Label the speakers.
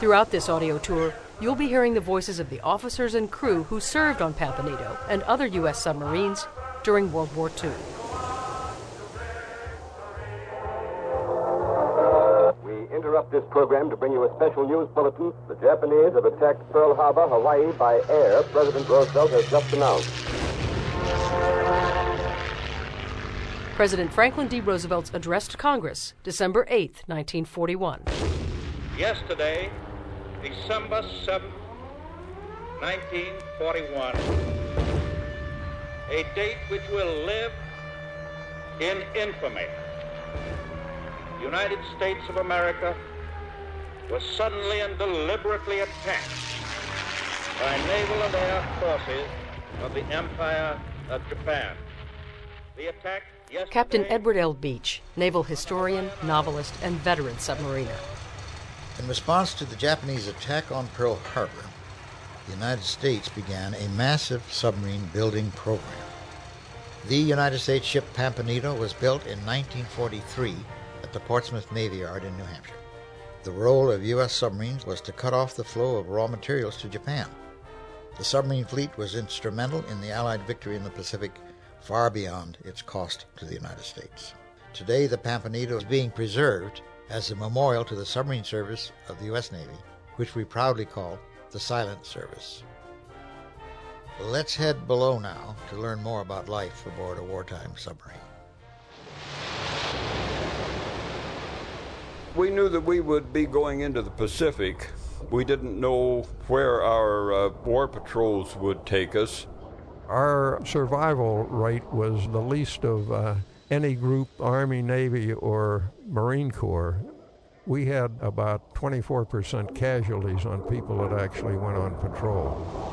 Speaker 1: Throughout this audio tour, you'll be hearing the voices of the officers and crew who served on Pampanito and other U.S. submarines during World War II.
Speaker 2: We interrupt this program to bring you a special news bulletin. The Japanese have attacked Pearl Harbor, Hawaii by air, President Roosevelt has just announced.
Speaker 1: President Franklin D. Roosevelt's address to Congress, December 8, 1941.
Speaker 3: Yesterday, December 7, 1941, a date which will live in infamy. The United States of America was suddenly and deliberately attacked by naval and air forces of the Empire of Japan. The attack.
Speaker 1: Captain Edward L. Beach, naval historian, novelist, and veteran submariner.
Speaker 4: In response to the Japanese attack on Pearl Harbor, the United States began a massive submarine building program. The United States ship Pampanito was built in 1943 at the Portsmouth Navy Yard in New Hampshire. The role of U.S. submarines was to cut off the flow of raw materials to Japan. The submarine fleet was instrumental in the Allied victory in the Pacific far beyond its cost to the United States. Today, the Pampanito is being preserved as a memorial to the submarine service of the U.S. Navy, which we proudly call the Silent Service. Let's head below now to learn more about life aboard a wartime submarine.
Speaker 5: We knew that we would be going into the Pacific. We didn't know where our uh, war patrols would take us.
Speaker 6: Our survival rate was the least of uh, any group, Army, Navy, or Marine Corps. We had about 24% casualties on people that actually went on patrol.